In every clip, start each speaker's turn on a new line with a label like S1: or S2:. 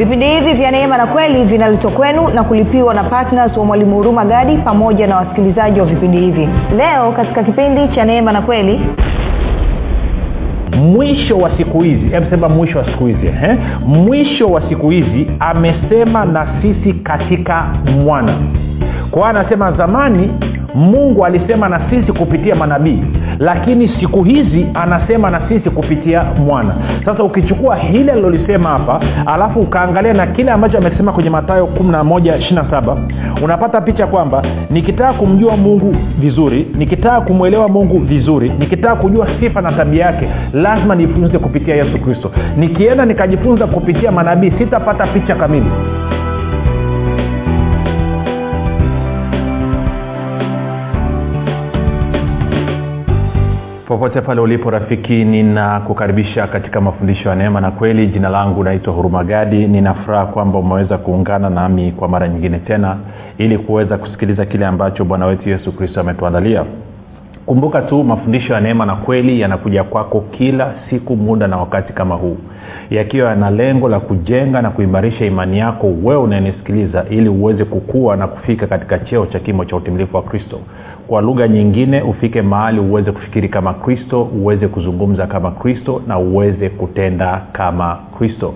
S1: vipindi hivi vya neema na kweli vinaletwa kwenu na kulipiwa na ptns wa mwalimu huruma gadi pamoja na wasikilizaji wa vipindi hivi leo katika kipindi cha neema na kweli
S2: mwisho wa siku hizi sema mwisho wa siku hizi eh? mwisho wa siku hizi amesema na sisi katika mwana kwa anasema zamani mungu alisema na sisi kupitia manabii lakini siku hizi anasema na sisi kupitia mwana. Sasa ukichukua hili alilolisema hapa alafu ukaangalia na kile ambacho amesema kwenye matayo 1127 unapata picha kwamba nikitaka kumjua mungu vizuri nikitaka kumwelewa mungu vizuri nikitaka kujua sifa na tabia yake lazima nijifunze kupitia yesu kristo. Nikienda nikajifunza kupitia manabii sitapata picha kamili popote pale ulipo rafiki ninakukaribisha katika mafundisho ya neema na kweli. Jina langu naitwa hurumagadi ninafuraha kwamba umeweza kuungana nami kwa mara nyingine tena ili kuweza kusikiliza kile ambacho bwana wetu yesu kristo ametuandalia. Kumbuka tu mafundisho ya neema na kweli yanakuja kwako kila siku muda na wakati kama huu yakiwa yana lengo la kujenga na kuimarisha imani yako wewe unayenisikiliza ili uweze kukua na kufika katika cheo cha kimo cha utimilifu wa kristo kwa lugha nyingine ufike mahali uweze kufikiri kama kristo uweze kuzungumza kama kristo na uweze kutenda kama kristo.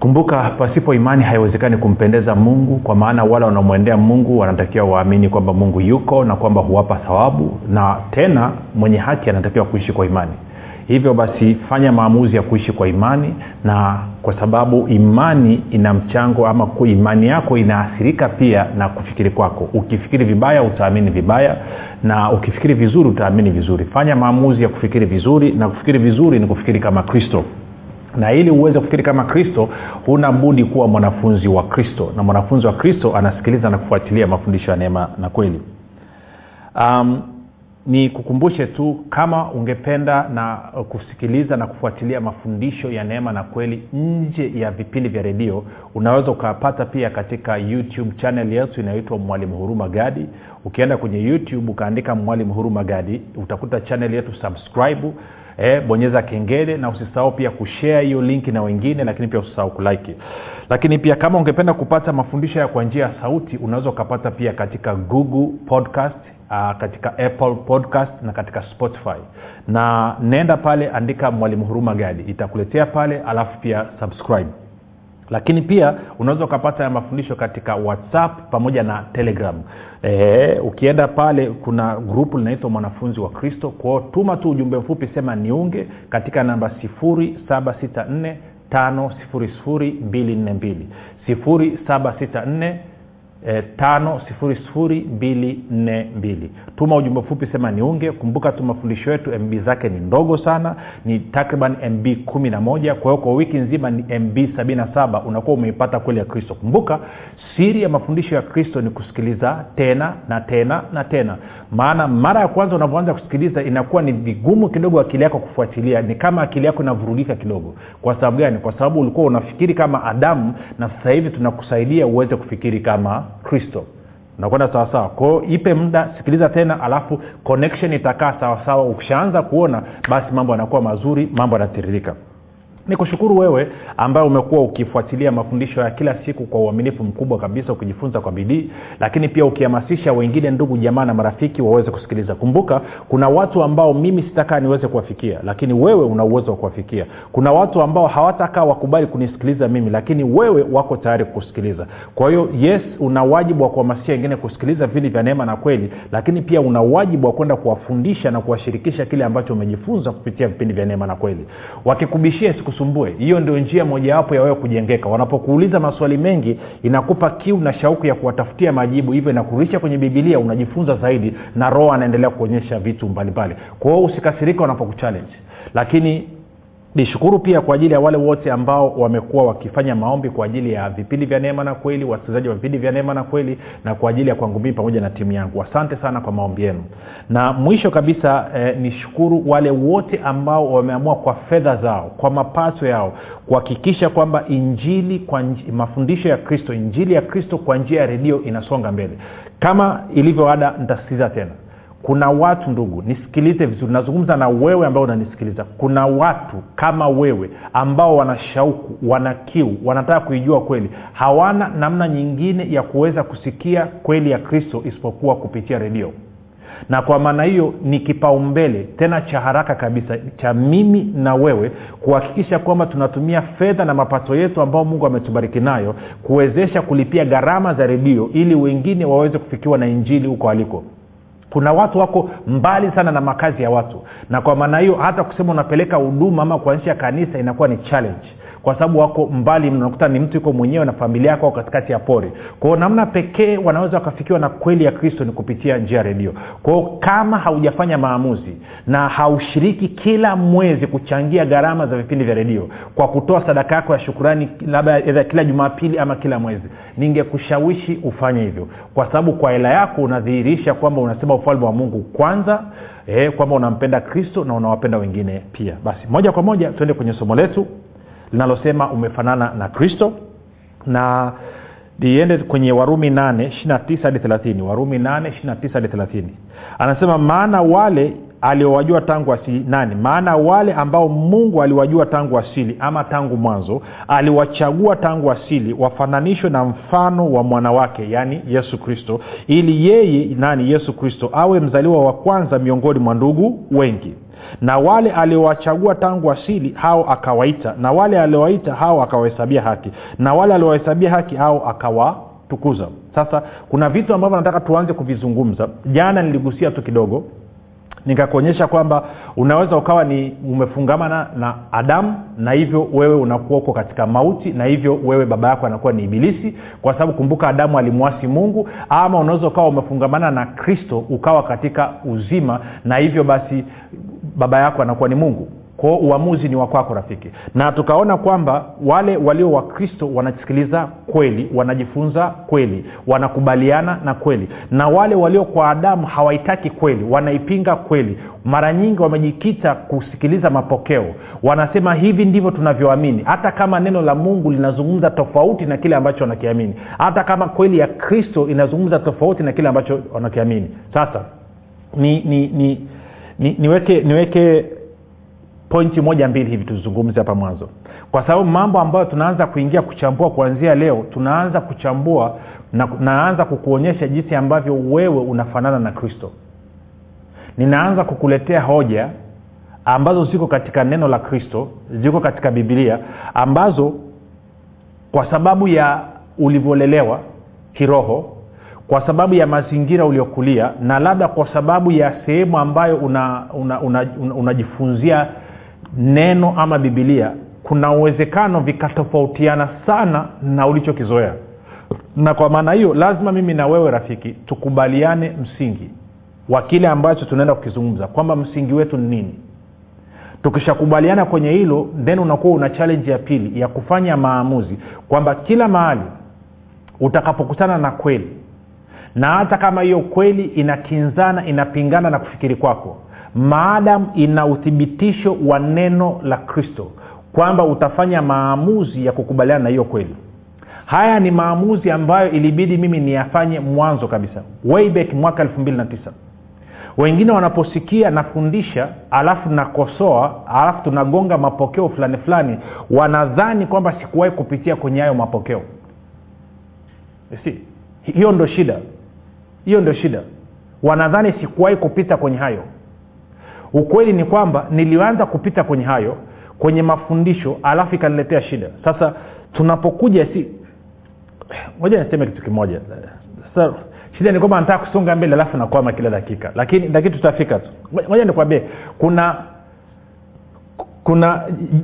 S2: Kumbuka pasipo imani haiwezekani kumpendeza mungu kwa maana wale wanaomwendea mungu wanatakiwa waamini kwamba mungu yuko na kwamba huwapa thawabu na tena mwenye haki anatakiwa kuishi kwa imani hivyo basi fanya maamuzi ya kuishi kwa imani na kwa sababu imani ina mchango ama imani yako inaathirika pia na kufikiri kwako. Ukifikiri vibaya utaamini vibaya na ukifikiri vizuri utaamini vizuri. Fanya maamuzi ya kufikiri vizuri na kufikiri vizuri ni kufikiri kama kristo. Na ili uweze kufikiri kama kristo huna budi kuwa mwanafunzi wa kristo. Na mwanafunzi wa kristo anasikiliza na kufuatilia mafundisho ya neema na kweli. Um, ni kukumbushe tu kama ungependa na kusikiliza na kufuatilia mafundisho ya neema na kweli nje ya vipindi vya redio unaweza ukapata pia katika youtube channel yetu inayoitwa mwalimu huruma gadi. Ukienda kwenye youtube ukaandika mwalimu huruma gadi utakuta channel yetu subscribe eh, bonyeza kengele na usisahau pia kushare hiyo linki na wengine lakini pia usisahau kulike lakini pia kama ungependa kupata mafundisho ya kwa njia ya sauti unaweza ukapata pia katika google podcast uh, katika apple podcast na katika spotify. Na nenda pale andika mwalimu huruma gadi. Itakuletea pale alafu pia subscribe. Lakini pia unaweza ukapata ya mafundisho katika whatsapp pamoja na telegram. E, ukienda pale kuna grupu linaitwa mwanafunzi wa kristo. Kwao tuma tu ujumbe mfupi sema niunge katika namba 764 5242 764 tano sifuri sifuri mbili nne mbili. Tuma ujumbe mfupi sema niunge. Kumbuka tu mafundisho yetu mb zake ni ndogo sana ni takriban mb kumi na moja. Kwa hiyo kwa wiki nzima ni mb sabini na saba. Unakuwa umeipata kweli ya kristo. Kumbuka siri ya mafundisho ya kristo ni kusikiliza tena na tena na tena. Maana mara ya kwanza unavyoanza kusikiliza inakuwa ni vigumu kidogo akili yako kufuatilia. Ni kama akili yako inavurugika kidogo. Kwa sababu gani? Kwa sababu ulikuwa unafikiri kama adamu na sasa hivi tunakusaidia uweze kufikiri kama kristo. Nakwenda sawasawa. Kwao ipe muda sikiliza tena alafu connection itakaa sawasawa. Ukishaanza kuona basi mambo yanakuwa mazuri mambo yanatiririka ni kushukuru wewe ambaye umekuwa ukifuatilia mafundisho ya kila siku kwa uaminifu mkubwa kabisa ukijifunza kwa bidii lakini pia ukihamasisha wengine ndugu jamaa na marafiki waweze kusikiliza. Kumbuka kuna watu ambao mimi sitakaa niweze kuwafikia lakini wewe una uwezo wa kuwafikia. Kuna watu ambao hawatakaa wakubali kunisikiliza mimi lakini wewe wako tayari kusikiliza. Kwa hiyo yes una wajibu wa kuhamasisha wengine kusikiliza vipindi vya neema na kweli lakini pia una wajibu wa kwenda kuwafundisha na kuwashirikisha kile ambacho umejifunza kupitia vipindi vya neema na kweli. Wakikubishia isikusumbue hiyo ndio njia mojawapo ya wewe kujengeka. Wanapokuuliza maswali mengi inakupa kiu na shauku ya kuwatafutia majibu hivyo inakurudisha kwenye bibilia unajifunza zaidi na roho anaendelea kuonyesha vitu mbalimbali. Kwa hiyo usikasirika wanapokuchallenge lakini nishukuru pia kwa ajili ya wale wote ambao wamekuwa wakifanya maombi kwa ajili ya vipindi vya neema na kweli wasikilizaji wa vipindi vya neema na kweli na kwa ajili ya kwangu mii pamoja na timu yangu. Asante sana kwa maombi yenu. Na mwisho kabisa eh, nishukuru wale wote ambao wameamua kwa fedha zao kwa mapato yao kuhakikisha kwamba injili kwa nji, mafundisho ya kristo injili ya kristo kwa njia ya redio inasonga mbele. Kama ilivyo ada nitasikiliza tena kuna watu ndugu nisikilize vizuri. Nazungumza na wewe ambao unanisikiliza. Kuna watu kama wewe ambao wana shauku wana kiu wanataka kuijua kweli. Hawana namna nyingine ya kuweza kusikia kweli ya kristo isipokuwa kupitia redio. Na kwa maana hiyo ni kipaumbele tena cha haraka kabisa cha mimi na wewe kuhakikisha kwamba tunatumia fedha na mapato yetu ambao mungu ametubariki nayo kuwezesha kulipia gharama za redio ili wengine waweze kufikiwa na injili huko aliko kuna watu wako mbali sana na makazi ya watu. Na kwa maana hiyo hata kusema unapeleka huduma ama kuanzisha kanisa inakuwa ni challenge kwa sababu wako mbali mnakuta ni mtu yuko mwenyewe na familia yako katikati ya pori. Kwao namna pekee wanaweza wakafikiwa na kweli ya kristo ni kupitia njia ya redio. Kwao kama haujafanya maamuzi na haushiriki kila mwezi kuchangia gharama za vipindi vya redio kwa kutoa sadaka yako ya shukurani labda kila jumapili ama kila mwezi ningekushawishi ufanye hivyo. Kwa sababu kwa hela yako unadhihirisha kwamba unasema ufalme wa mungu kwanza eh, kwamba unampenda kristo na unawapenda wengine pia. Basi moja kwa moja tuende kwenye somo letu linalosema umefanana na kristo. Na liende kwenye warumi 8 hadi 30 warumi 8 hadi 30 anasema maana wale aliowajua tangu asili nani maana wale ambao mungu aliwajua tangu asili ama tangu mwanzo aliwachagua tangu asili wafananishwe na mfano wa mwanawake yaani yesu kristo ili yeye nani yesu kristo awe mzaliwa wa kwanza miongoni mwa ndugu wengi na wale aliowachagua tangu asili hao akawaita. Na wale aliowaita hao akawahesabia haki. Na wale aliowahesabia haki hao akawatukuza. Sasa kuna vitu ambavyo nataka tuanze kuvizungumza. Jana niligusia tu kidogo nikakuonyesha kwamba unaweza ukawa ni umefungamana na adamu na hivyo wewe unakuwa uko katika mauti na hivyo wewe baba yako anakuwa ni ibilisi kwa sababu kumbuka adamu alimwasi mungu ama unaweza ukawa umefungamana na kristo ukawa katika uzima na hivyo basi baba yako anakuwa ni mungu. Kwao uamuzi ni wakwako rafiki. Na tukaona kwamba wale walio wakristo wanasikiliza kweli wanajifunza kweli wanakubaliana na kweli. Na wale walio kwa adamu hawaitaki kweli wanaipinga kweli. Mara nyingi wamejikita kusikiliza mapokeo. Wanasema hivi ndivyo tunavyoamini. Hata kama neno la mungu linazungumza tofauti na kile ambacho wanakiamini. Hata kama kweli ya kristo inazungumza tofauti na kile ambacho wanakiamini. Sasa ni, ni, ni, ni niweke niweke pointi moja mbili hivi tuzungumze hapa mwanzo. Kwa sababu mambo ambayo tunaanza kuingia kuchambua kuanzia leo tunaanza kuchambua na naanza kukuonyesha jinsi ambavyo wewe unafanana na kristo. Ninaanza kukuletea hoja ambazo ziko katika neno la kristo ziko katika bibilia ambazo kwa sababu ya ulivyolelewa kiroho kwa sababu ya mazingira uliokulia na labda kwa sababu ya sehemu ambayo unajifunzia una, una, una, una neno ama bibilia kuna uwezekano vikatofautiana sana na ulichokizoea. Na kwa maana hiyo lazima mimi na wewe rafiki tukubaliane msingi wa kile ambacho tunaenda kukizungumza kwamba msingi wetu ni nini. Tukishakubaliana kwenye hilo then unakuwa una challenge ya pili ya kufanya maamuzi kwamba kila mahali utakapokutana na kweli na hata kama hiyo kweli inakinzana inapingana na kufikiri kwako maadamu ina uthibitisho wa neno la kristo kwamba utafanya maamuzi ya kukubaliana na hiyo kweli. Haya ni maamuzi ambayo ilibidi mimi niyafanye mwanzo kabisa wayback mwaka elfu mbili na tisa. Wengine wanaposikia nafundisha alafu nakosoa alafu tunagonga mapokeo fulani fulani wanadhani kwamba sikuwahi kupitia kwenye hayo mapokeo. Si hiyo ndo shida hiyo ndio shida. Wanadhani sikuwahi kupita kwenye hayo. Ukweli ni kwamba nilianza kupita kwenye hayo kwenye mafundisho alafu ikaniletea shida. Sasa tunapokuja si moja niseme kitu kimoja. Sasa shida ni kwamba nataka kusonga mbele alafu nakwama kila dakika. Lakini lakini tutafika tu. Moja nikwambie kuna kuna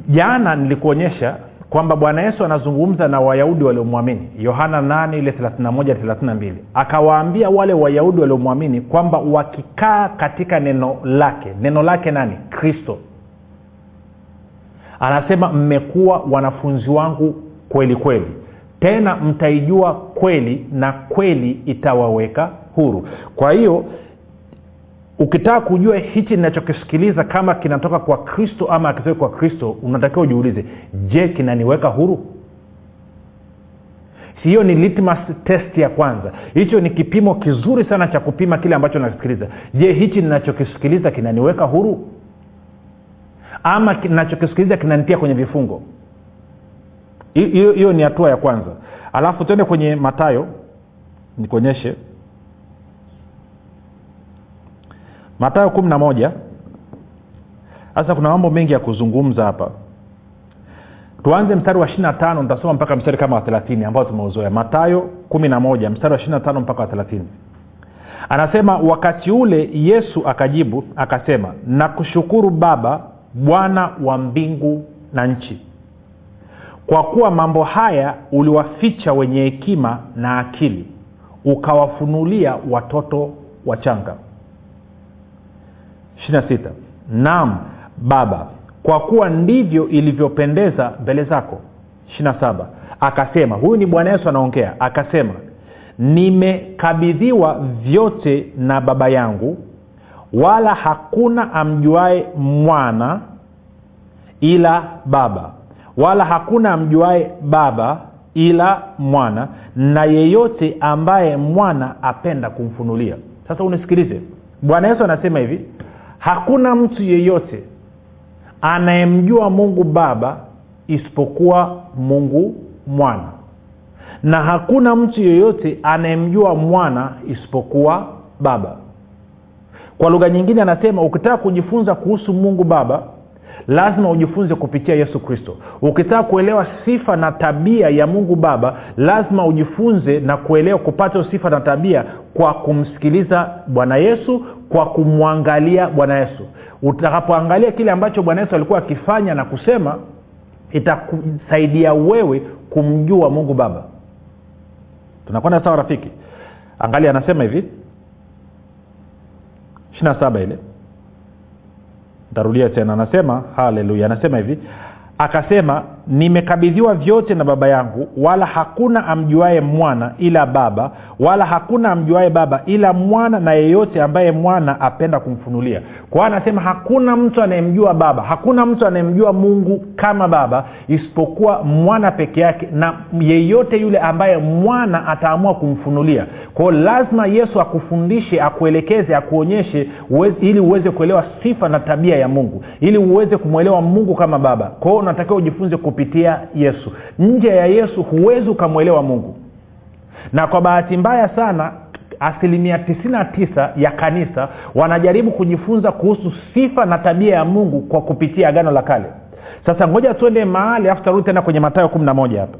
S2: jana nilikuonyesha kwamba bwana yesu anazungumza na wayahudi waliomwamini. Yohana 8 ile 31 32 akawaambia wale wayahudi waliomwamini kwamba wakikaa katika neno lake. Neno lake nani? Kristo. Anasema mmekuwa wanafunzi wangu kweli kweli. Tena mtaijua kweli na kweli itawaweka huru. Kwa hiyo ukitaka kujua hichi ninachokisikiliza kama kinatoka kwa kristo ama akitoki kwa kristo unatakiwa ujiulize je kinaniweka huru? Hiyo ni litmus test ya kwanza. Hicho ni kipimo kizuri sana cha kupima kile ambacho nakisikiliza je hichi ninachokisikiliza kinaniweka huru? Ama nachokisikiliza kinanitia kwenye vifungo? Hiyo ni hatua ya kwanza. Alafu tuende kwenye matayo nikuonyeshe matayo kumi na moja. Sasa kuna mambo mengi ya kuzungumza hapa. Tuanze mstari wa ishirina tano nitasoma mpaka mstari kama wa thelathini ambao tumeuzoea. Matayo kumi na moja mstari wa ishirina tano mpaka wa thelathini. Anasema wakati ule yesu akajibu akasema nakushukuru baba bwana wa mbingu na nchi kwa kuwa mambo haya uliwaficha wenye hekima na akili ukawafunulia watoto wachanga 26 naam baba kwa kuwa ndivyo ilivyopendeza mbele zako. 27 akasema huyu ni bwana yesu anaongea. Akasema nimekabidhiwa vyote na baba yangu wala hakuna amjuae mwana ila baba wala hakuna amjuae baba ila mwana na yeyote ambaye mwana apenda kumfunulia. Sasa unisikilize. Bwana yesu anasema hivi hakuna mtu yeyote anayemjua mungu baba isipokuwa mungu mwana. Na hakuna mtu yeyote anayemjua mwana isipokuwa baba. Kwa lugha nyingine anasema ukitaka kujifunza kuhusu mungu baba lazima ujifunze kupitia yesu kristo. Ukitaka kuelewa sifa na tabia ya mungu baba lazima ujifunze na kuelewa kupata sifa na tabia kwa kumsikiliza bwana yesu kwa kumwangalia bwana yesu. Utakapoangalia kile ambacho bwana yesu alikuwa akifanya na kusema itakusaidia wewe kumjua mungu baba. Tunakwenda sawa rafiki? Angalia anasema hivi. ishina saba ile. Ntarudia tena. Anasema haleluya. Anasema hivi. Akasema nimekabidhiwa vyote na baba yangu wala hakuna amjuae mwana ila baba wala hakuna amjuae baba ila mwana na yeyote ambaye mwana apenda kumfunulia. Kwa hiyo anasema hakuna mtu anayemjua baba hakuna mtu anayemjua mungu kama baba isipokuwa mwana peke yake na yeyote yule ambaye mwana ataamua kumfunulia. Kwao lazima yesu akufundishe akuelekeze akuonyeshe ili uweze kuelewa sifa na tabia ya mungu ili uweze kumwelewa mungu kama baba. Kwao unatakiwa ujifunze kupitia yesu. Nje ya yesu huwezi ukamwelewa mungu. Na kwa bahati mbaya sana asilimia 99 ya kanisa wanajaribu kujifunza kuhusu sifa na tabia ya mungu kwa kupitia agano la kale. Sasa ngoja tuende mahali afu tarudi tena kwenye matayo 11 hapa.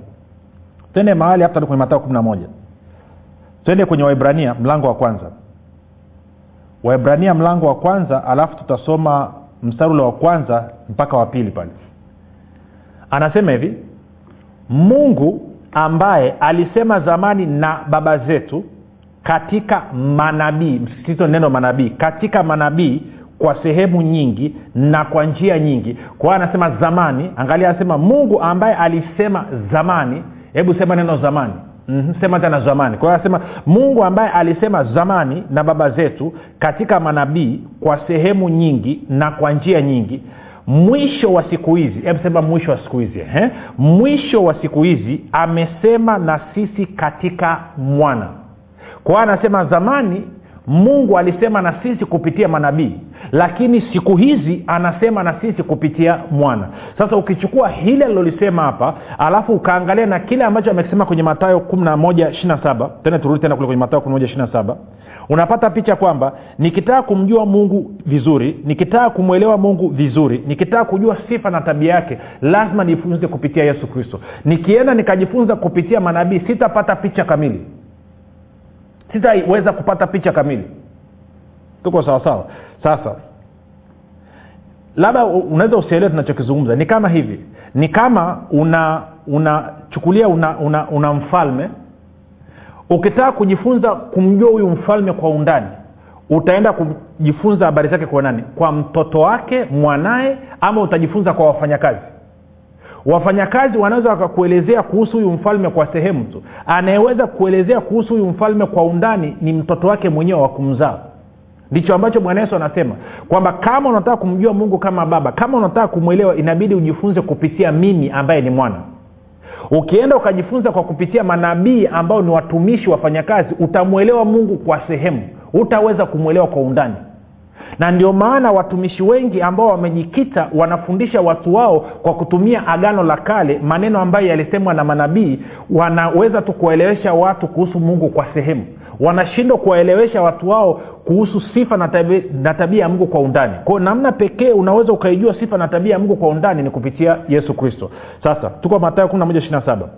S2: Twende mahali afu tarudi kwenye matayo 11 twende kwenye waibrania mlango wa kwanza. Waibrania mlango wa kwanza alafu tutasoma mstari ule wa kwanza mpaka wa pili pale anasema hivi mungu ambaye alisema zamani na baba zetu katika manabii msisitizo neno manabii katika manabii kwa sehemu nyingi na kwa njia nyingi kwa hiyo anasema zamani angalia anasema mungu ambaye alisema zamani hebu sema neno zamani mm-hmm. sema tena zamani kwa hiyo anasema mungu ambaye alisema zamani na baba zetu katika manabii kwa sehemu nyingi na kwa njia nyingi mwisho wa siku hizi hebu sema mwisho wa siku hizi eh? mwisho wa siku hizi amesema na sisi katika mwana. Kwa anasema zamani mungu alisema na sisi kupitia manabii lakini siku hizi anasema na sisi kupitia mwana. Sasa ukichukua hili alilolisema hapa alafu ukaangalia na kile ambacho amekisema kwenye matayo 11 tena turudi tena kule kwenye matayo 11 unapata picha kwamba nikitaka kumjua mungu vizuri nikitaka kumwelewa mungu vizuri nikitaka kujua sifa na tabia yake lazima nijifunze kupitia yesu kristo. Nikienda nikajifunza kupitia manabii sitapata picha kamili. Sitaweza kupata picha kamili. Tuko sawasawa sasa labda unaweza usielewe tunachokizungumza. Ni kama hivi. Ni kama una unachukulia una, una, una mfalme ukitaka kujifunza kumjua huyu mfalme kwa undani utaenda kujifunza habari zake kwa nani? Kwa mtoto wake mwanaye ama utajifunza kwa wafanyakazi? Wafanyakazi wanaweza wakakuelezea kuhusu huyu mfalme kwa sehemu tu. Anayeweza kuelezea kuhusu huyu mfalme kwa undani ni mtoto wake mwenyewe wa kumzaa. Ndicho ambacho bwana yesu anasema kwamba kama unataka kumjua mungu kama baba kama unataka kumwelewa inabidi ujifunze kupitia mimi ambaye ni mwana ukienda ukajifunza kwa kupitia manabii ambao ni watumishi wafanyakazi utamwelewa mungu kwa sehemu. Utaweza kumwelewa kwa undani. Na ndio maana watumishi wengi ambao wamejikita wanafundisha watu wao kwa kutumia agano la kale maneno ambayo yalisemwa na manabii wanaweza tu kuwaelewesha watu kuhusu mungu kwa sehemu wanashindwa kuwaelewesha watu wao kuhusu sifa na tabia, ya mungu kwa undani. Kwao namna pekee unaweza ukaijua sifa na tabia ya mungu kwa undani ni kupitia yesu kristo. Sasa tuko matayo 11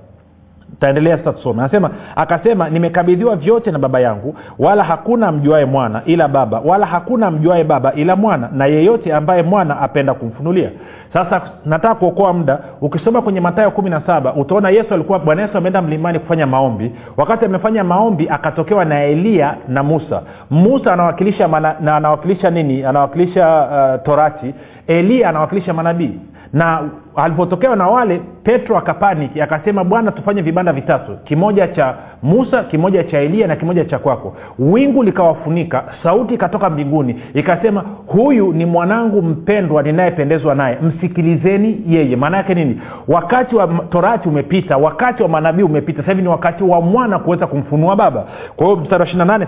S2: taendelea sasa tusome anasema akasema nimekabidhiwa vyote na baba yangu wala hakuna mjuae mwana ila baba wala hakuna mjuae baba ila mwana na yeyote ambaye mwana apenda kumfunulia. Sasa nataka kuokoa muda. Ukisoma kwenye matayo kumi na saba utaona yesu alikuwa bwana yesu ameenda mlimani kufanya maombi. Wakati amefanya maombi akatokewa na eliya na musa. Musa anawakilisha mana, na anawakilisha nini? Anawakilisha uh, torati. Eliya anawakilisha manabii na alipotokewa na wale petro akapaniki akasema bwana tufanye vibanda vitatu kimoja cha musa kimoja cha eliya na kimoja cha kwako. Wingu likawafunika sauti ikatoka mbinguni ikasema huyu ni mwanangu mpendwa ninayependezwa naye msikilizeni yeye. Maana yake nini? Wakati wa torati umepita wakati wa manabii umepita sasa hivi ni wakati wa mwana kuweza kumfunua baba. Kwa hiyo mstari wa ishiri na nane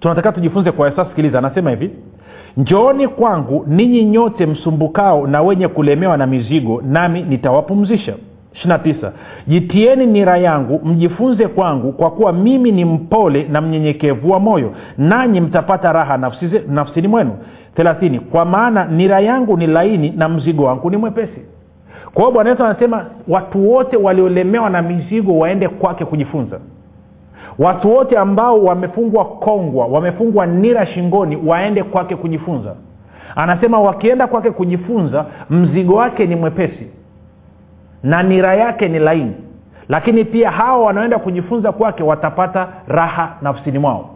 S2: tunataka tujifunze kwa sasa sikiliza anasema hivi njooni kwangu ninyi nyote msumbukao na wenye kulemewa na mizigo nami nitawapumzisha. 9 jitieni nira yangu mjifunze kwangu kwa kuwa mimi ni mpole na mnyenyekevu wa moyo nanyi mtapata raha nafsi, nafsini mwenu. 30 kwa maana nira yangu ni laini na mzigo wangu ni mwepesi. Kwa hiyo bwana yesu anasema watu wote waliolemewa na mizigo waende kwake kujifunza watu wote ambao wamefungwa kongwa wamefungwa nira shingoni waende kwake kujifunza. Anasema wakienda kwake kujifunza mzigo wake ni mwepesi na nira yake ni laini. Lakini pia hawa wanaoenda kujifunza kwake watapata raha nafsini mwao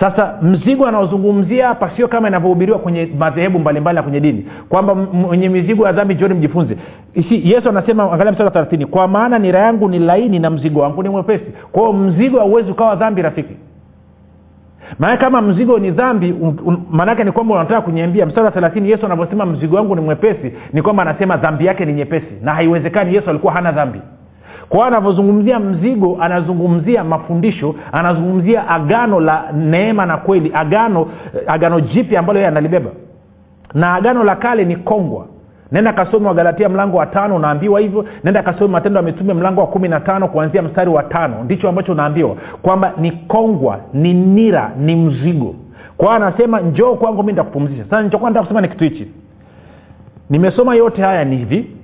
S2: sasa mzigo anaozungumzia hapa sio kama inavyohubiriwa kwenye madhehebu mbalimbali na kwenye dini. Kwamba mwenye mizigo ya dhambi jioni mjifunze. Isi, yesu anasema angalia mstari wa thelathini kwa maana nira yangu ni laini na mzigo wangu ni mwepesi. Kwa hiyo mzigo hauwezi ukawa dhambi rafiki. Maana kama mzigo ni dhambi maanaake ni kwamba unataka kuniambia mstari wa thelathini yesu anavyosema mzigo wangu ni mwepesi ni kwamba anasema dhambi yake ni nyepesi. Na haiwezekani yesu alikuwa hana dhambi kwa anavyozungumzia mzigo anazungumzia mafundisho anazungumzia agano la neema na kweli agano agano jipya ambalo yeye analibeba. Na agano la kale ni kongwa. Nenda kasome wagalatia mlango wa tano unaambiwa hivyo. Nenda kasome matendo ya mlango wa kumi na tano kuanzia mstari wa tano. Ndicho ambacho unaambiwa kwamba ni kongwa ni nira ni mzigo. Kwao anasema njoo kwangu mi nitakupumzisha. Sasa nichokuwa nataka kusema ni kitu hichi. Nimesoma yote haya ni hivi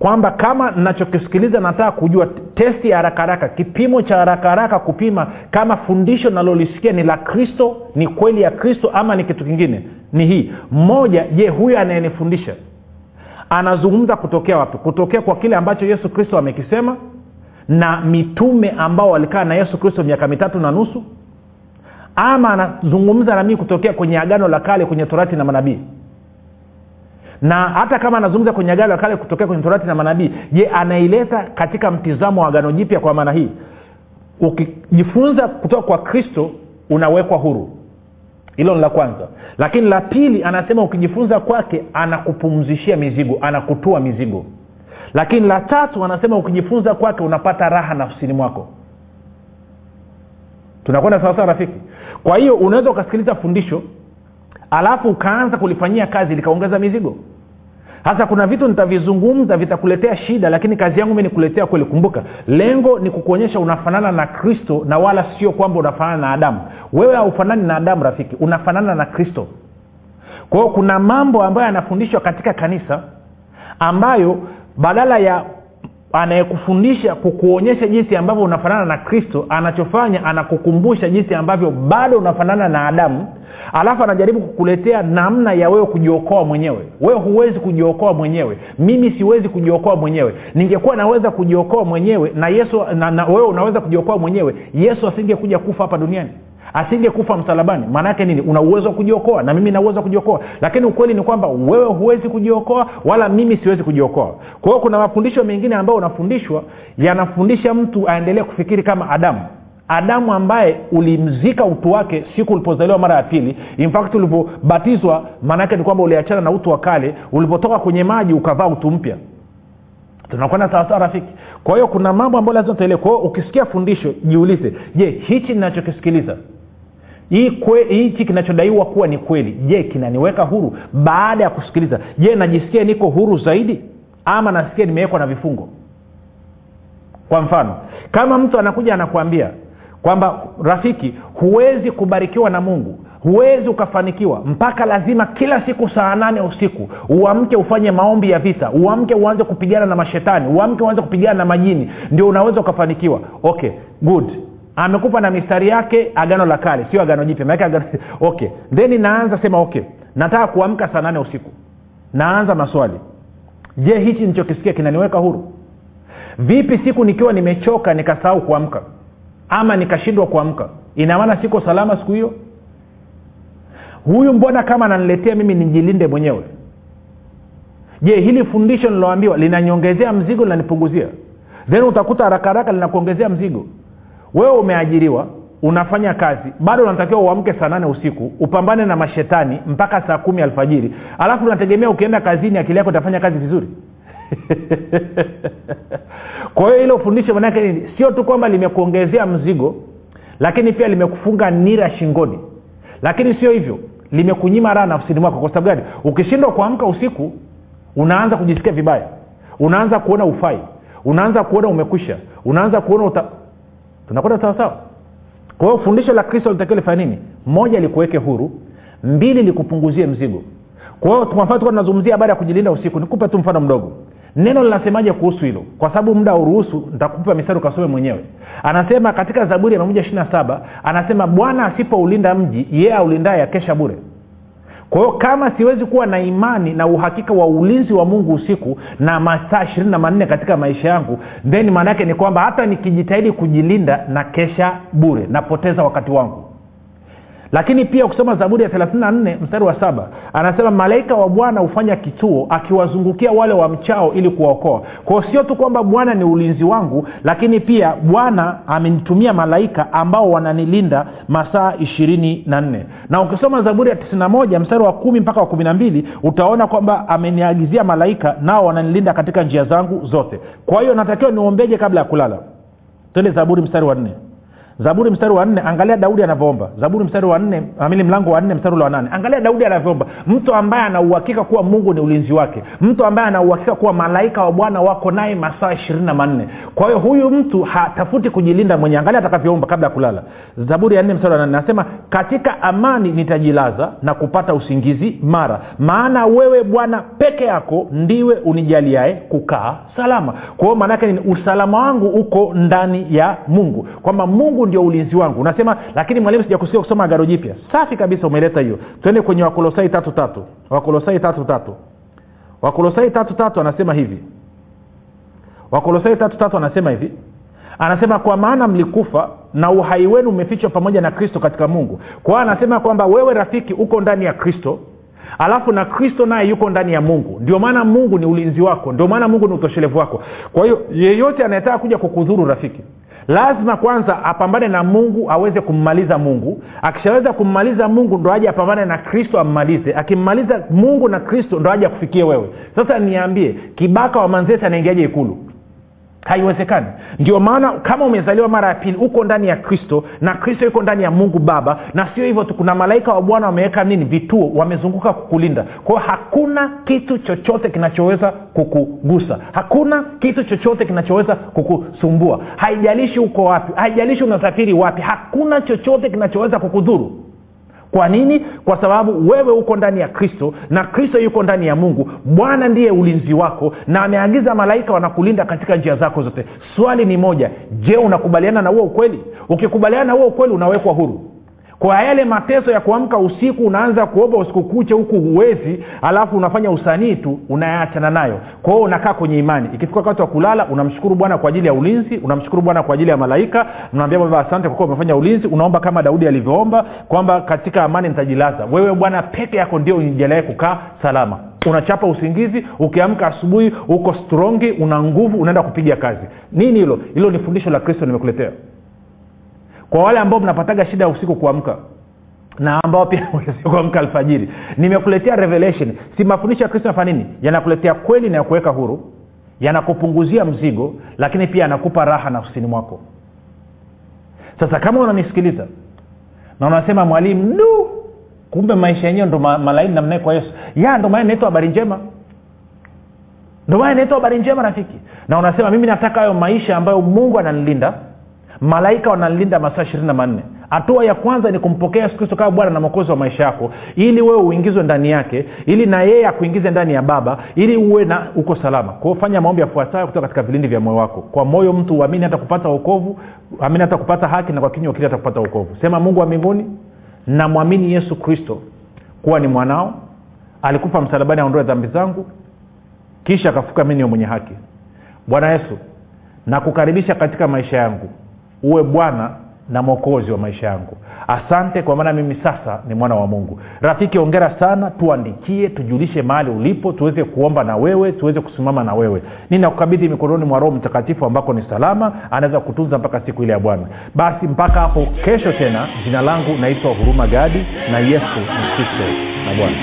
S2: kwamba kama nachokisikiliza nataka kujua testi ya haraka haraka kipimo cha haraka haraka kupima kama fundisho nalolisikia ni la kristo ni kweli ya kristo ama ni kitu kingine ni hii. Moja je huyu anayenifundisha anazungumza kutokea wapi? Kutokea kwa kile ambacho yesu kristo amekisema na mitume ambao walikaa na yesu kristo miaka mitatu na nusu? Ama anazungumza na mii kutokea kwenye agano la kale kwenye torati na manabii na hata kama anazungumza kwenye agano kale kutokea kwenye torati na manabii je anaileta katika mtizamo wa agano jipya kwa maana hii? Ukijifunza kutoka kwa kristo unawekwa huru. Hilo ni la kwanza. Lakini la pili anasema ukijifunza kwake anakupumzishia mizigo anakutua mizigo. Lakini la tatu anasema ukijifunza kwake unapata raha nafsini mwako. Tunakwenda sawasawa rafiki? Kwa hiyo unaweza ukasikiliza fundisho alafu ukaanza kulifanyia kazi likaongeza mizigo sasa kuna vitu nitavizungumza vitakuletea shida lakini kazi yangu mi nikuletea kweli. Kumbuka lengo ni kukuonyesha unafanana na kristo na wala sio kwamba unafanana na adamu. Wewe haufanani na adamu rafiki. Unafanana na kristo. Kwa hiyo kuna mambo ambayo yanafundishwa katika kanisa ambayo badala ya anayekufundisha kukuonyesha jinsi ambavyo unafanana na kristo anachofanya anakukumbusha jinsi ambavyo bado unafanana na adamu alafu anajaribu kukuletea namna ya wewe kujiokoa mwenyewe. Wewe huwezi kujiokoa mwenyewe. Mimi siwezi kujiokoa mwenyewe. Ningekuwa naweza kujiokoa mwenyewe na yesu na, na wewe unaweza kujiokoa mwenyewe yesu asingekuja kufa hapa duniani asingekufa msalabani. Maana yake nini? Una uwezo wa kujiokoa na mimi na wa kujiokoa. Lakini ukweli ni kwamba wewe huwezi kujiokoa wala mimi siwezi kujiokoa. Kwa hiyo kuna mafundisho mengine ambayo unafundishwa yanafundisha mtu aendelee kufikiri kama adamu. Adamu ambaye ulimzika utu wake siku ulipozaliwa mara ya pili. In fact ulivyobatizwa maanaake ni kwamba uliachana na utu wa kale. Ulipotoka kwenye maji ukavaa utu mpya. Tunakwenda sawasawa rafiki? Kwa hiyo kuna mambo ambayo lazima tuelewe. Kwa ukisikia fundisho jiulize je hichi ninachokisikiliza hichi kinachodaiwa kuwa ni kweli. Je kinaniweka huru? Baada ya kusikiliza je najisikia niko huru zaidi? Ama nasikia nimewekwa na vifungo? Kwa mfano kama mtu anakuja anakuambia kwamba rafiki huwezi kubarikiwa na mungu huwezi ukafanikiwa mpaka lazima kila siku saa nane usiku uamke ufanye maombi ya vita uamke uanze kupigana na mashetani uamke uanze kupigana na majini ndio unaweza ukafanikiwa. Okay good amekupa na mistari yake agano la kale sio agano jipya okay. Then naanza sema okay. Nataka kuamka saa nane usiku. Naanza maswali. Je hichi nichokisikia kinaniweka huru? Vipi siku nikiwa nimechoka nikasahau kuamka? Ama nikashindwa kuamka? Ina maana siko salama siku hiyo? Huyu mbona kama ananiletea mimi nijilinde mwenyewe? Je hili fundisho niloambiwa linaniongezea mzigo linanipunguzia? Then utakuta haraka haraka linakuongezea mzigo wewe umeajiriwa unafanya kazi bado unatakiwa uamke saa nane usiku upambane na mashetani mpaka saa kumi alfajiri. Alafu unategemea ukienda kazini akili yako itafanya kazi vizuri? Kwa hiyo hilo fundisho manake nini? Sio tu kwamba limekuongezea mzigo lakini pia limekufunga nira shingoni. Lakini sio hivyo limekunyima raha nafsini mwako. Kwa sababu gani? Ukishindwa kuamka usiku unaanza kujisikia vibaya. Unaanza kuona ufai. Unaanza kuona umekwisha. Unaanza kuona uta... tunakwenda sawasawa kwa hiyo fundisho la kristo litakiwa lifanya nini? Moja likuweke huru. Mbili likupunguzie mzigo. Kwa hiyo kwa mfano tunazungumzia habari ya kujilinda usiku. Nikupe tu mfano mdogo. Neno linasemaje kuhusu hilo? Kwa sababu muda auruhusu nitakupa mistari ukasome mwenyewe. Anasema katika zaburi ya mia ishiri saba anasema bwana asipoulinda mji yeye aulindaye akesha bure kwa hiyo kama siwezi kuwa na imani na uhakika wa ulinzi wa mungu usiku na masaa ishirini na manne katika maisha yangu then maana yake ni kwamba hata nikijitahidi kujilinda na kesha bure napoteza wakati wangu lakini pia ukisoma zaburi ya 34 mstari wa saba anasema malaika wa bwana hufanya kituo akiwazungukia wale wa mchao ili kuwaokoa. Kwao sio tu kwamba bwana ni ulinzi wangu lakini pia bwana amenitumia malaika ambao wananilinda masaa ishirini na nne. Na ukisoma zaburi ya 91 mstari wa kumi mpaka wa kumi na mbili utaona kwamba ameniagizia malaika nao wananilinda katika njia zangu zote. Kwa hiyo natakiwa niombeje kabla ya kulala? Twende zaburi mstari wa nne zaburi mstari wa nne angalia daudi anavyoomba. Zaburi mstari wa nne amini mlango wa nne mstari ule wa nane. Angalia daudi anavyoomba. Mtu ambaye anauhakika kuwa mungu ni ulinzi wake. Mtu ambaye anauhakika kuwa malaika wa bwana wako naye masaa ishirini na manne. Kwa hiyo huyu mtu hatafuti kujilinda mwenye angalia atakavyoomba kabla ya kulala. Zaburi ya nne mstari wa nane anasema katika amani nitajilaza na kupata usingizi mara. Maana wewe bwana peke yako ndiwe unijaliae kukaa salama. Kwa hiyo maanaake usalama wangu uko ndani ya mungu. Kwamba mungu ndio ulinzi wangu. Unasema lakini mwalimu sijakusikia kusoma agano jipya. Safi kabisa umeleta hiyo. Twende kwenye wakolosai tatu wakolosai tatu wakolosai tatu anasema hivi. Wakolosai tatu tatu anasema hivi. Anasema kwa maana mlikufa na uhai wenu umefichwa pamoja na kristo katika mungu. Kwa hiyo anasema kwamba wewe rafiki uko ndani ya kristo alafu na kristo naye yuko ndani ya mungu. Ndio maana mungu ni ulinzi wako. Ndio maana mungu ni utoshelevu wako. Kwa hiyo yeyote anayetaka kuja kukudhuru rafiki lazima kwanza apambane na mungu aweze kummaliza mungu. Akishaweza kummaliza mungu ndo aje apambane na kristo ammalize. Akimmaliza mungu na kristo ndo aje akufikie wewe. Sasa niambie kibaka wa manzesi anaingiaje ikulu haiwezekani. Ndio maana kama umezaliwa mara ya pili uko ndani ya kristo na kristo yuko ndani ya mungu baba na sio hivyo tu kuna malaika wa bwana wameweka nini vituo wamezunguka kukulinda. Kwao hakuna kitu chochote kinachoweza kukugusa. Hakuna kitu chochote kinachoweza kukusumbua. Haijalishi uko wapi haijalishi unasafiri wapi hakuna chochote kinachoweza kukudhuru kwa nini? Kwa sababu wewe uko ndani ya kristo na kristo yuko ndani ya mungu. Bwana ndiye ulinzi wako na ameagiza malaika wanakulinda katika njia zako zote. Swali ni moja je unakubaliana na huo ukweli? Ukikubaliana na huo ukweli unawekwa huru kwa yale mateso ya kuamka usiku unaanza kuomba usiku kucha huku huwezi alafu unafanya usanii tu unayaachana nayo. Kwa unakaa kwenye imani. Ikifika wakati wa kulala unamshukuru bwana kwa ajili ya ulinzi unamshukuru bwana kwa ajili ya malaika unaambia baba asante kwa kuwa umefanya ulinzi unaomba kama daudi alivyoomba kwamba katika amani nitajilaza. Wewe bwana peke yako ndio unijaliae kukaa salama. Unachapa usingizi ukiamka asubuhi uko strongi una nguvu unaenda kupiga kazi. Nini hilo? Hilo ni fundisho la kristo nimekuletea kwa wale ambao mnapataga shida ya usiku kuamka na ambao pia kuamka alfajiri nimekuletea revelation. Si mafundisho ya kristo nafanya nini? Yanakuletea kweli na yakuweka huru yanakupunguzia mzigo lakini pia yanakupa raha nafsini mwako. Sasa kama unanisikiliza na unasema mwalimu du kumbe maisha yenyewe ndo ma, malaini namnae kwa yesu. Ya ndo maana inaitwa habari njema. Ndo maana inaitwa habari njema rafiki. Na unasema mimi nataka hayo maisha ambayo mungu ananilinda malaika wanalinda masaa ishirini na manne. Hatua ya kwanza ni kumpokea yesu kristo kama bwana na mwokozi wa maisha yako ili wewe uingizwe ndani yake ili na yeye akuingize ndani ya baba ili uwe na uko salama. Kwao fanya maombi yafuatayo kutoka katika vilindi vya moyo wako. Kwa moyo mtu uamini hata kupata wokovu amini hata kupata haki na kwa kinywa kili hata kupata wokovu. Sema mungu wa mbinguni namwamini yesu kristo kuwa ni mwanao. Alikufa msalabani aondoe dhambi zangu kisha akafuka mi niwe mwenye haki. Bwana yesu nakukaribisha katika maisha yangu uwe bwana na mwokozi wa maisha yangu. Asante kwa maana mimi sasa ni mwana wa mungu. Rafiki ongera sana. Tuandikie tujulishe mahali ulipo tuweze kuomba na wewe tuweze kusimama na wewe. Ninakukabidhi mikononi mwa roho mtakatifu ambako ni salama anaweza kutunza mpaka siku ile ya bwana. Basi mpaka hapo kesho tena jina langu naitwa huruma gadi na yesu ni kristo na bwana.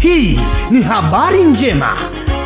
S3: Hii ni habari njema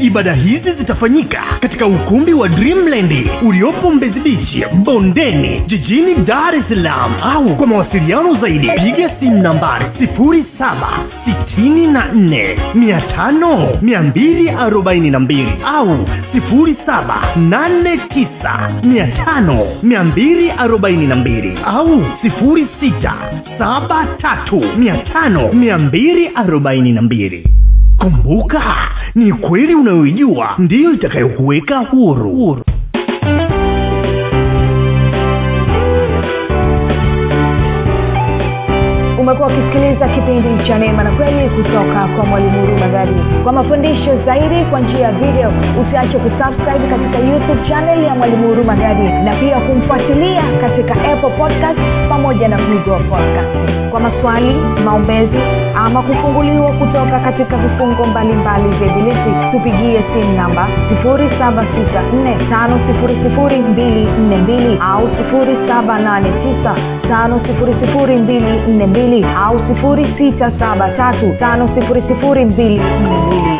S3: ibada hizi zitafanyika katika ukumbi wa dreamland uliopo mbezi bichi bondeni jijini dar es salaam. Au kwa mawasiliano zaidi piga simu nambari 7645242 au 7895242 au 6735242 kumbuka ni kweli unayoijua. Ndiyo itakayokuweka huru, huru.
S1: kipindi cha neema na kweli kutoka kwa mwalimu huru magari kwa mafundisho zaidi kwa njia ya video usiache kusubscribe katika youtube channel ya mwalimu huru magari na pia kumfuatilia katika apple podcast pamoja na google podcast kwa maswali maombezi ama kufunguliwa kutoka katika vifungo mbalimbali vya ibilisi tupigie simu namba 7645242 au 7895242 au 6735242